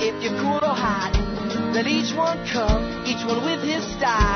if you're cool or hot. Let each one come, each one with his style.